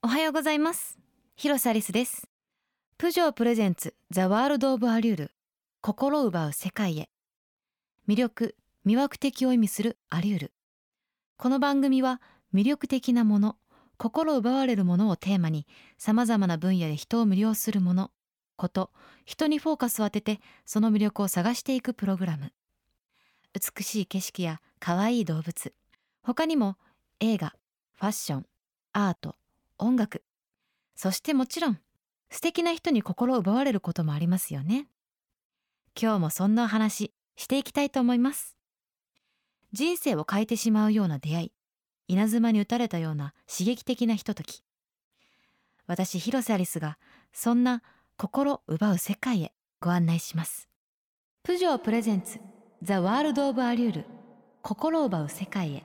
おはようございます。広瀬アリスです。プジョープレゼンツザワールドオブアリュール。心奪う世界へ。魅力魅惑的を意味するアリュール。この番組は魅力的なもの心奪われるものをテーマに様々な分野で人を魅了するものこと人にフォーカスを当ててその魅力を探していくプログラム。美しい景色や可愛い動物。他にも映画ファッションアート音楽。そしてもちろん素敵な人に心を奪われることもありますよね。今日もそんなお話していきたいと思います。人生を変えてしまうような出会い稲妻に打たれたような刺激的なひととき。私広瀬アリスがそんな心奪う世界へご案内します。プジョープレゼンツザワールドオブアリュール心奪う世界へ。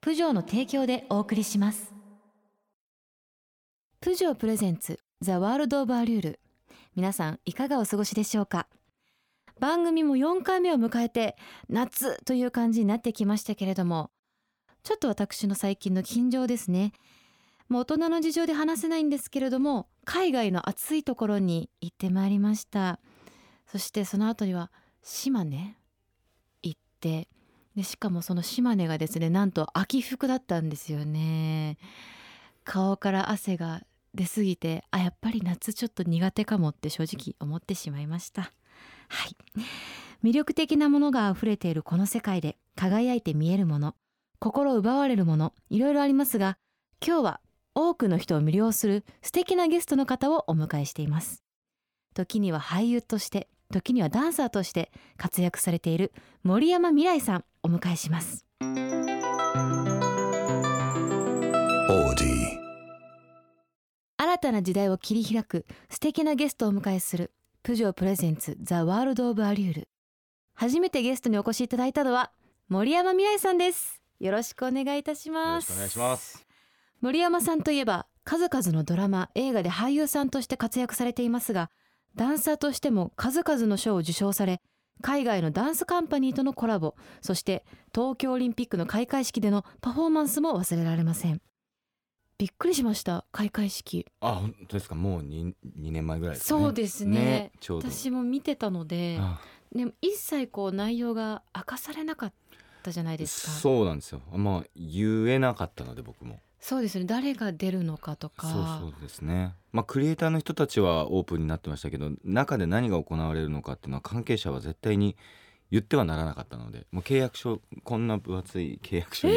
プジョーの提供でお送りします。プジョープレゼンツザワールドオブアリュール。皆さんいかがお過ごしでしょうか？番組も4回目を迎えて夏という感じになってきましたけれどもちょっと私の最近の近況ですね。もう大人の事情で話せないんですけれども海外の暑いところに行ってまいりました。そしてその後には島根行ってでしかもその島根がですねなんと秋服だったんですよね。顔から汗が出すぎてあやっぱり夏ちょっと苦手かもって正直思ってしまいました。はい。魅力的なものが溢れているこの世界で輝いて見えるもの心奪われるものいろいろありますが今日は多くの人を魅了する素敵なゲストの方をお迎えしています。時には俳優として時にはダンサーとして活躍されている森山未来さんお迎えします。新たな時代を切り開く素敵なゲストをお迎えするプジョープレゼンツザワールドオブアリュール。初めてゲストにお越しいただいたのは森山未来さんです。よろしくお願いいたしよます。ろしくお願いします。森山さんといえば数々のドラマ映画で俳優さんとして活躍されていますがダンサーとしても数々の賞を受賞され海外のダンスカンパニーとのコラボそして東京オリンピックの開会式でのパフォーマンスも忘れられませんびっくりしました開会式あ、本当ですか？もう二二年前ぐらいですね。そうですねちょうど。私も見てたのであでも一切こう内容が明かされなかったじゃないですかそうなんですよ。まあ言えなかったので僕も。そうですね誰が出るのかとかそうそうですね。まあクリエイターの人たちはオープンになってましたけど、中で何が行われるのかっていうのは関係者は絶対に言ってはならなかったので、もう契約書こんな分厚い契約書に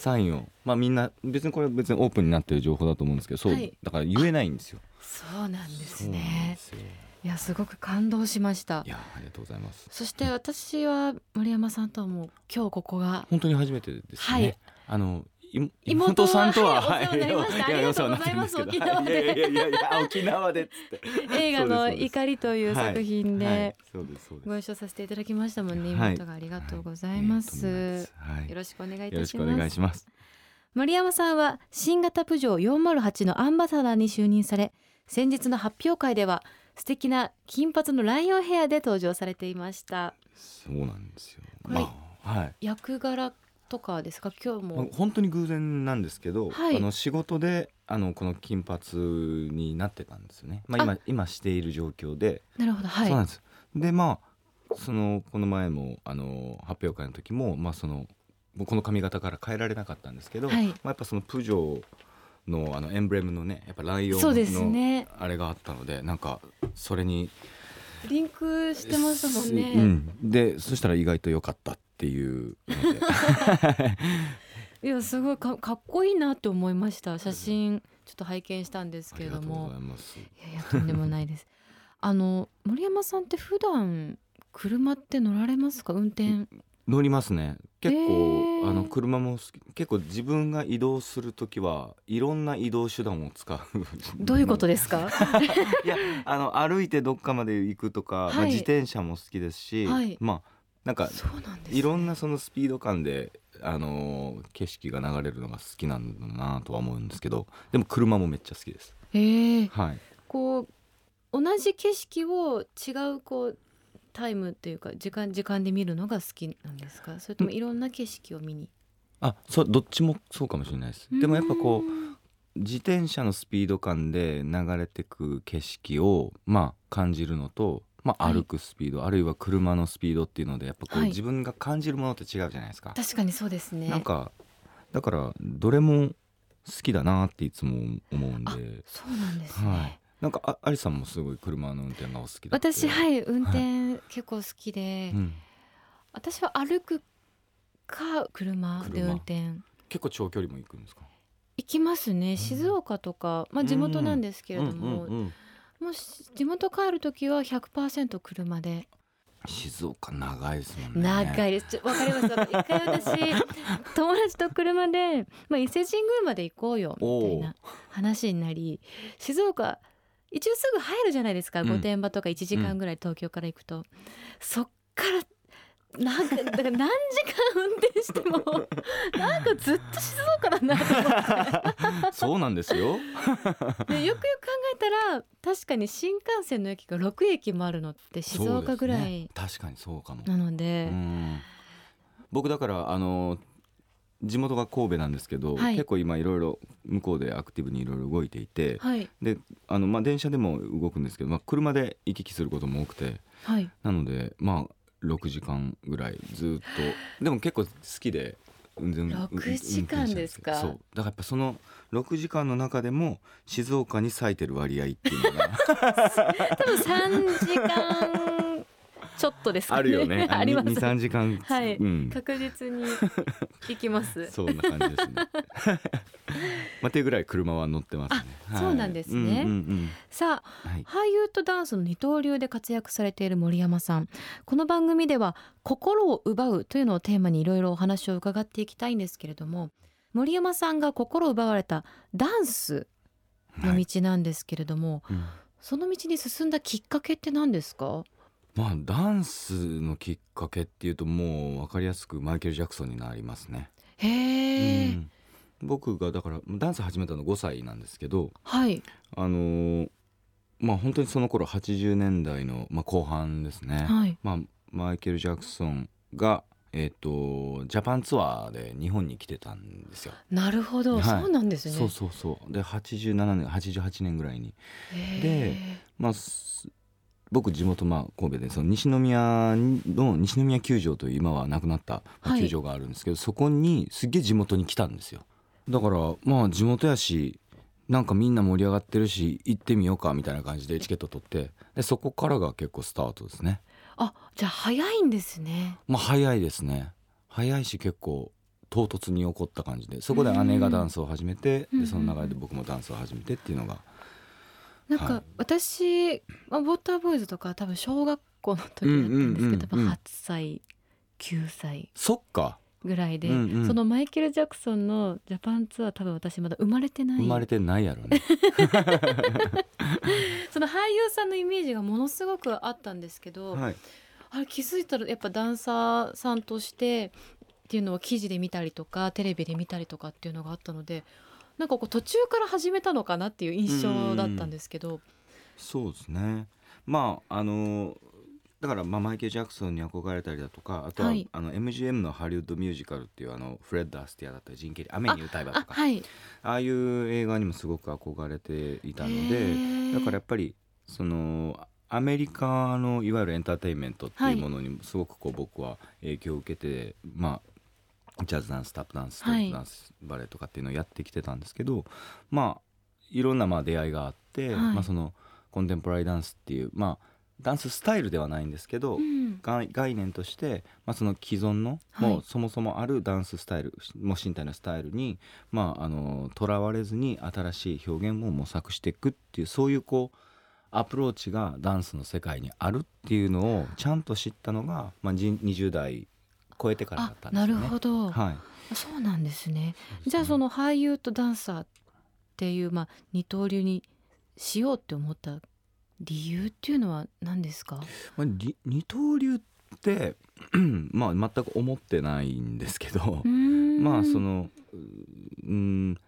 サインを、まあみんな別にこれ別にオープンになってる情報だと思うんですけど、そう、はいだから言えないんですよ。そうなんですそうなんねですよ。いやすごく感動しましたいやありがとうございます。そして私は森山さんとはもう今日ここが本当に初めてですね。はいあのい妹妹さんとは、はいお世話になりましたありがとうございます沖縄でいやいやいや沖縄でっつって。映画の怒りという作品で。ご一緒させていただきましたもんね、はい妹がありがとうございます、よろしくお願いいよたしろしくお願ますいします。森山さんは新型プジョー408のアンバサダーに就任され先日の発表会では素敵な金髪のライオンヘアで登場されていましたそうなんですよ。はい。役柄とかですか？今日まあも本当に偶然なんですけど、はい。あの仕事であのこの金髪になってたんですよね。まあ今今している状況で、なるほど。はい。そうなんです。でまあそのこの前もあの発表会の時もまあそのこの髪型から変えられなかったんですけど、はい。まあやっぱそのプジョーのあのエンブレムのねやっぱライオンのね。あれがあったのでなんかそれにリンクしてましたもんね、うん、でそしたら意外と良かったっていうので。いやすごいかかっこいいなって思いました。写真ちょっと拝見したんですありがとうけれどもございます。いやいやとんでもないです。あの森山さんって普段車って乗られますか？運転。乗りますね。結構、へー。あの車も好き結構自分が移動する時はいろんな移動手段を使う。どういうことですか？いやあの歩いてどっかまで行くとか、まあ、はい。自転車も好きですし、はい。まあなんかね、いろんなそのスピード感で、あのー景色が流れるのが好きなんだなとは思うんですけどでも車もめっちゃ好きです。ええ。はい、こう同じ景色を違うこうタイムっていうか時間時間で見るのが好きなんですか？それともいろんな景色を見に？あそうどっちもそうかもしれないです。でもやっぱこう自転車のスピード感で流れてく景色をまあ感じるのと、まあ、はい。歩くスピード、あるいは車のスピードっていうのでやっぱこう、はい。自分が感じるものって違うじゃないですか。確かにそうですね。なんかだからどれも好きだなっていつも思うんあで、そうなんですね、はい、なんかあアリさんもすごい車の運転がお好きだ私はい運転結構好きで、うん、私は歩くか車で車。運転。結構長距離も行くんですか？行きますね。静岡とか、まあ、地元なんですけれども、もし地元帰る時は100%車で。静岡長いですもんね。長いです。わかります。一回私 友達と車で、まあ、伊勢神宮まで行こうよみたいな話になり静岡一応すぐ入るじゃないですか、うん。御殿場とか1時間ぐらい東京から行くと、そっからなんかだから何時間運転しても なんかずっと静岡だなと思って。そうなんですよ。でよくよく考えたら確かに新幹線の駅が6駅もあるのって静岡ぐらそうですね。い確かにそうかも。なので、うん。僕だからあの地元が神戸なんですけど、はい。結構今いろいろ向こうでアクティブにいろいろ動いていて、はい。であの、まあ、電車でも動くんですけど、まあ、車で行き来することも多くてはい。なのでまあ6時間ぐらいずっと。でも結構好きで運転6運転時間ですか？そう。だからやっぱその6時間の中でも静岡に割いてる割合っていうのが。多分3時間ちょっとですかね。あるよね。あります。23時間、はい。うん、確実に行きます。そんな感じですね。まあ、ってぐらい車は乗ってますね。あそうなんですね。うんうんさあうんはい。俳優とダンスの二刀流で活躍されている森山さん。この番組では心を奪うというのをテーマにいろいろお話を伺っていきたいんですけれども森山さんが心を奪われたダンスのはい。道なんですけれども、うん。その道に進んだきっかけって何ですか？まあダンスのきっかけっていうともう分かりやすくマイケル・ジャクソンになりますね。へえ、うん。僕がだからダンス始めたの5歳なんですけどはい。あのーまあ本当にその頃80年代の、まあ、後半ですね。はい。まあ、マイケル・ジャクソンが、えっとジャパンツアーで日本に来てたんですよ。なるほど、はい。そうなんですね。そうそうそう。で87年88年ぐらいに。へまあす僕地元まあ神戸でその西宮の西宮球場という今はなくなった球場があるんですけど、そこにすっげえ地元に来たんですよ。だからまあ地元やしなんかみんな盛り上がってるし行ってみようかみたいな感じでチケット取ってでそこからが結構スタートですね。あじゃあ早いんですね。まあ早いですね。早いし結構唐突に起こった感じでそこで姉がダンスを始めてうん。でその流れで僕もダンスを始めてっていうのがなんか、はい。私、まあ、ウォーターボーイズとか多分小学校の時だったんですけど、うんうんうんうん。多分8歳9歳そっか。ぐらいで、うんうん。そのマイケル・ジャクソンのジャパンツアー多分私まだ生まれてない。生まれてないやろね。その俳優さんのイメージがものすごくあったんですけど、はい。あれ気づいたらやっぱダンサーさんとしてっていうのを記事で見たりとかテレビで見たりとかっていうのがあったのでなんかこう途中から始めたのかなっていう印象だったんですけど、そうですね。まああのだからまあマイケル・ジャクソンに憧れたりだとかあとは、はい。あの MGM のハリウッドミュージカルっていうあのフレッド・アスティアだったりジン・ケリー雨に歌えばとかあ,、あはい。あいう映画にもすごく憧れていたのへでー。だからやっぱりそのアメリカのいわゆるエンターテインメントっていうものにもすごくこう僕は影響を受けて、まあジャズダンスタップダンスダンス、バレエとかっていうのをやってきてたんですけどまあいろんなまあ出会いがあって、はい。まあ、そのコンテンポラリーダンスっていうまあダンススタイルではないんですけど、うん。概概念として、まあ、その既存の、はい。もうそもそもあるダンススタイルもう身体のスタイルにまああのとらわれずに新しい表現を模索していくっていうそういうこうアプローチがダンスの世界にあるっていうのをちゃんと知ったのが、まあ、じ20代超えてからだあったんですよね。なるほど、はい、そうなんですね。じゃあその俳優とダンサーっていう、まあ、二刀流にしようって思った理由っていうのは何ですか？まあ、り二刀流って まあ全く思ってないんですけど、まあそのううん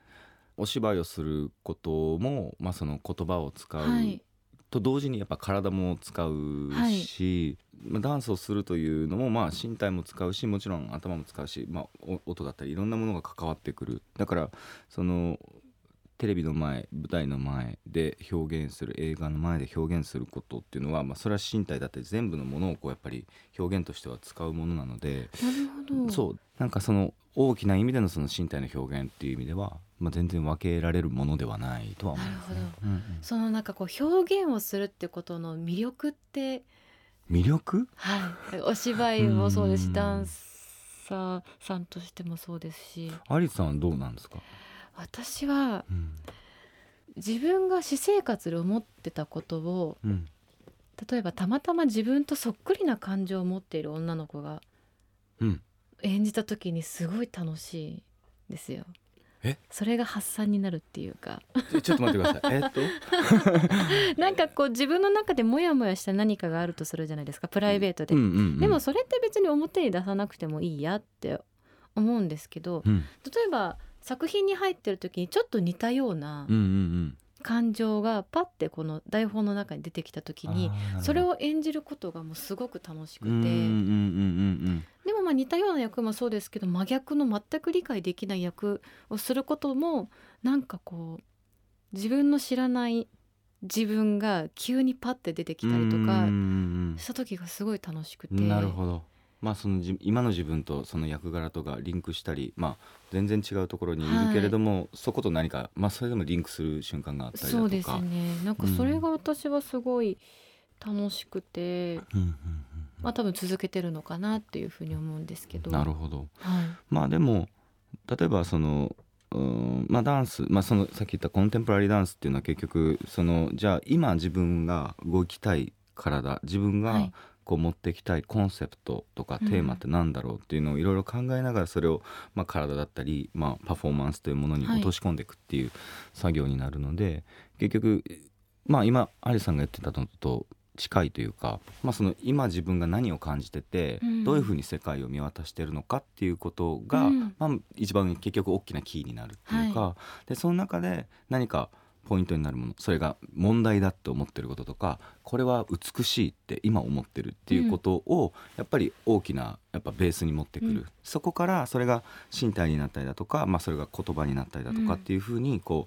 お芝居をすることも、まあ、その言葉を使う、はいと同時にやっぱ体も使うし、まあ、ダンスをするというのもまあ身体も使うしもちろん頭も使うし、まあ、お音だったりいろんなものが関わってくる。だからそのテレビの前舞台の前で表現する映画の前で表現することっていうのは、まあ、それは身体だって全部のものをこうやっぱり表現としては使うものなのでなるほど。そう。なんかその大きな意味でのその身体の表現っていう意味では、まあ、全然分けられるものではないとは思います、ね。なるうんうん。そのなんかこう表現をするってことの魅力って魅力？はい。お芝居もそうですうんしダンサーさんとしてもそうですし。アリスさんはどうなんですか、私はうん。自分が私生活で思ってたことをうん。例えばたまたま自分とそっくりな感情を持っている女の子がうん、演じた時にすごい楽しいですよ。え？それが発散になるっていうか。ちょっと待ってください。えっと？なんかこう自分の中でモヤモヤした何かがあるとするじゃないですか。プライベートで、うんうんうん。でもそれって別に表に出さなくてもいいやって思うんですけどうん。例えば作品に入ってる時にちょっと似たような感情がパッてこの台本の中に出てきた時にそれを演じることがもうすごく楽しくて。でもまあ似たような役もそうですけど真逆の全く理解できない役をすることもなんかこう自分の知らない自分が急にパッて出てきたりとかした時がすごい楽しくて。うんなるほどまあそのじ今の自分とその役柄とかリンクしたりまあ全然違うところにいるけれども、そこと何かまあそれでもリンクする瞬間があったりだとか。そうですね。なんかそれが私はすごい楽しくて、うんうんまあ多分続けてるのかなっていうふうに思うんですけど。うんなるほど。はい。まあでも例えばそのうんまあダンス、まあ、そのさっき言ったコンテンポラリーダンスっていうのは結局そのじゃあ今自分が動きたい体自分がはいこう持ってきたいコンセプトとかうんテーマってなんだろうっていうのをいろいろ考えながらそれをまあ体だったりまあパフォーマンスというものにはい落とし込んでいくっていう作業になるので結局まあ今アリさんが言ってたのと近いというか、まあ、その今自分が何を感じてて、うん。どういうふうに世界を見渡してるのかっていうことが、うん。まあ、一番結局大きなキーになるっていうか、でその中で何かポイントになるものそれが問題だって思ってることとかこれは美しいって今思ってるっていうことを、やっぱり大きなやっぱベースに持ってくる、うん。そこからそれが身体になったりだとか、まあ、それが言葉になったりだとかっていうふうにこ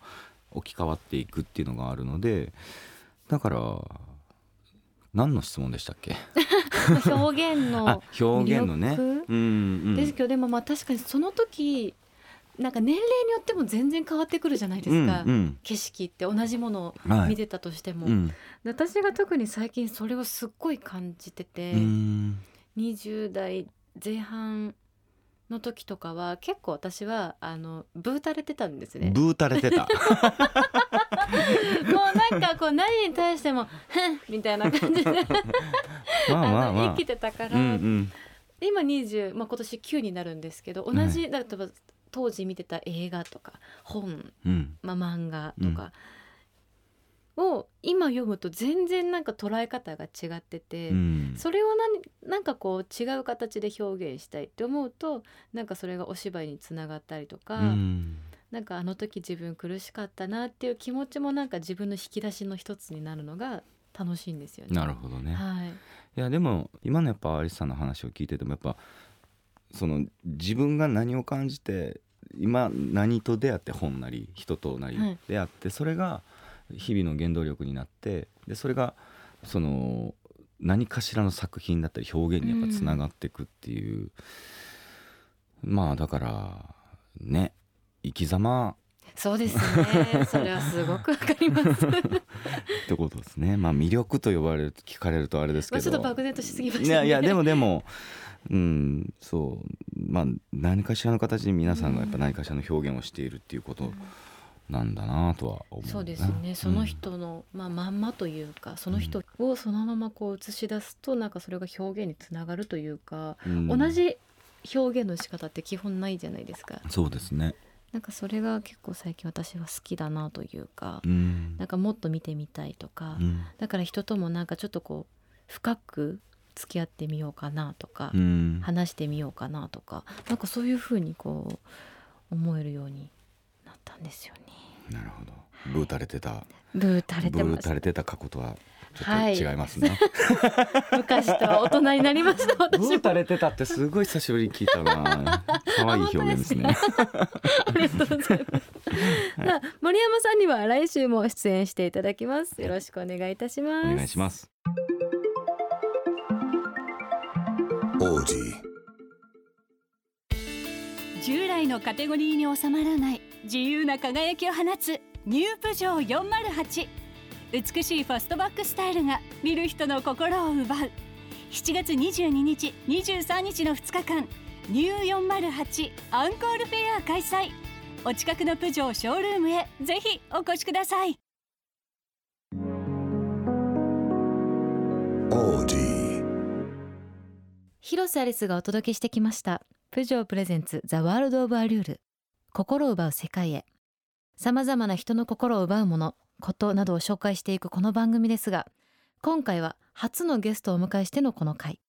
う置き換わっていくっていうのがあるのでだから何の質問でしたっけ？表現のあ表現のね。うんうん。ですけどでもまあ確かにその時なんか年齢によっても全然変わってくるじゃないですか、うんうん。景色って同じものをはい。見てたとしても、うん。で私が特に最近それをすっごい感じてて、うん。20代前半の時とかは結構私はあのブータれてたんですね。ブータれてた。もうなんかこう何に対しても「ふん」みたいな感じで。まあ生きてたから、うんうん。今20、まあ、今年9になるんですけど同じ、例えば当時見てた映画とか本、うん。まあ、漫画とかを今読むと全然なんか捉え方が違ってて、うん。それを何なんかこう違う形で表現したいって思うとなんかそれがお芝居につながったりとか、うん。なんかあの時自分苦しかったなっていう気持ちもなんか自分の引き出しの一つになるのが楽しいんですよね。なるほどね。はい、いやでも今のやっぱアリスさんの話を聞いててもやっぱその自分が何を感じて今何と出会って本なり人となりはい出会って、それが日々の原動力になってでそれがその何かしらの作品だったり表現にやっぱつながっていくっていう、まあだからね生き様そうですね。それはすごくわかります。ってことですねまあ魅力と呼ばれる聞かれるとあれですけどまあちょっと漠然としすぎましたね。いやいやでもでもうんそう。まあ何かしらの形に皆さんがやっぱ何かしらの表現をしているっていうことなんだなとは思うな、そうですね。その人の、まあまんまというか、その人をそのままこう映し出すとなんかそれが表現につながるというか、うん同じ表現の仕方って基本ないじゃないですか。そうですね。なんかそれが結構最近私は好きだなというか、うん。なんかもっと見てみたいとか、うん。だから人ともなんかちょっとこう深く付き合ってみようかなとか、うん。話してみようかなとかなんかそういうふうにこう思えるようになったんですよね。なるほど。ブー垂れてた。ブー垂れブてます。ー垂れてた過去とはちょはい。っと違いますね、昔とは大人になりましたブ 私も。ー垂れてたってすごい久しぶりに聞いたな。可愛い表現ですね。ありがとうございます。さあ森山さんには来週も出演していただきます。よろしくお願いいたします。お願いします王子。従来のカテゴリーに収まらない自由な輝きを放つニュープジョー408美しいファストバックスタイルが見る人の心を奪う。7月22日23日の2日間ニュー408アンコールフェア開催。お近くのプジョーショールームへぜひお越しください。広瀬アリスがお届けしてきました。プジョープレゼンツザワールドオブアリュール。心を奪う世界へ。さまざまな人の心を奪うものことなどを紹介していくこの番組ですが今回は初のゲストをお迎えしてのこの回。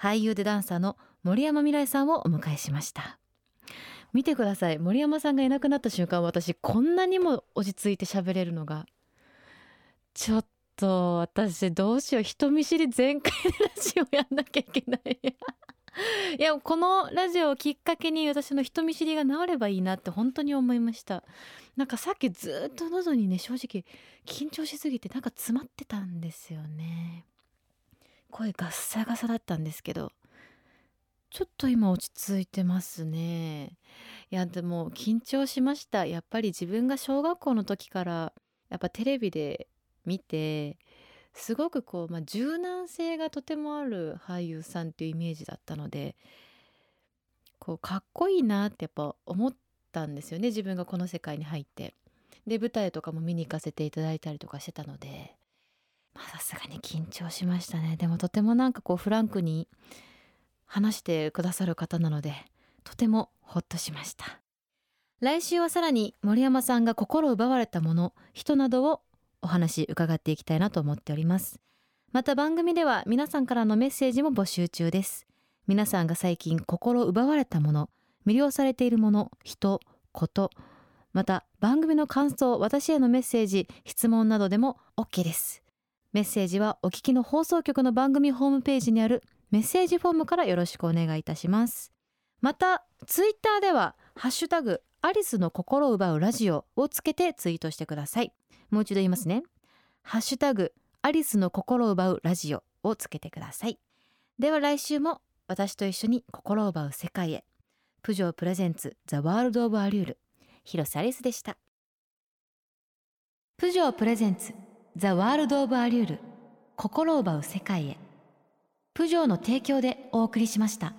俳優でダンサーの森山未来さんをお迎えしました。見てください。森山さんがいなくなった瞬間私こんなにも落ち着いて喋れるのがちょっと私どうしよう人見知り全開でラジオやんなきゃいけない いやこのラジオをきっかけに私の人見知りが治ればいいなって本当に思いました。なんかさっきずっと喉にね正直緊張しすぎてなんか詰まってたんですよね。声ガッサガサだったんですけどちょっと今落ち着いてますね。いやでも緊張しました。やっぱり自分が小学校の時からやっぱテレビで見てすごくこう、まあ、柔軟性がとてもある俳優さんっていうイメージだったのでこうかっこいいなってやっぱ思ったんですよね自分がこの世界に入って。で舞台とかも見に行かせていただいたりとかしてたので。まさすがに緊張しましたね。でもとてもなんかこうフランクに話してくださる方なのでとてもほっとしました。来週はさらに森山さんが心奪われたもの人などをお話伺っていきたいなと思っております。また番組では皆さんからのメッセージも募集中です。皆さんが最近心奪われたもの魅了されているもの人ことまた番組の感想私へのメッセージ質問などでも OK です。メッセージはお聞きの放送局の番組ホームページにあるメッセージフォームからよろしくお願いいたします。またツイッターではハッシュタグアリスの心を奪うラジオをつけてツイートしてください。もう一度言いますね。ハッシュタグアリスの心を奪うラジオをつけてください。では来週も私と一緒に心を奪う世界へ。プジョープレゼンツザワールドオブアリュール。広瀬アリスでした。プジョープレゼンツザワールドオブアリュール。心を奪う世界へ。プジョーの提供でお送りしました。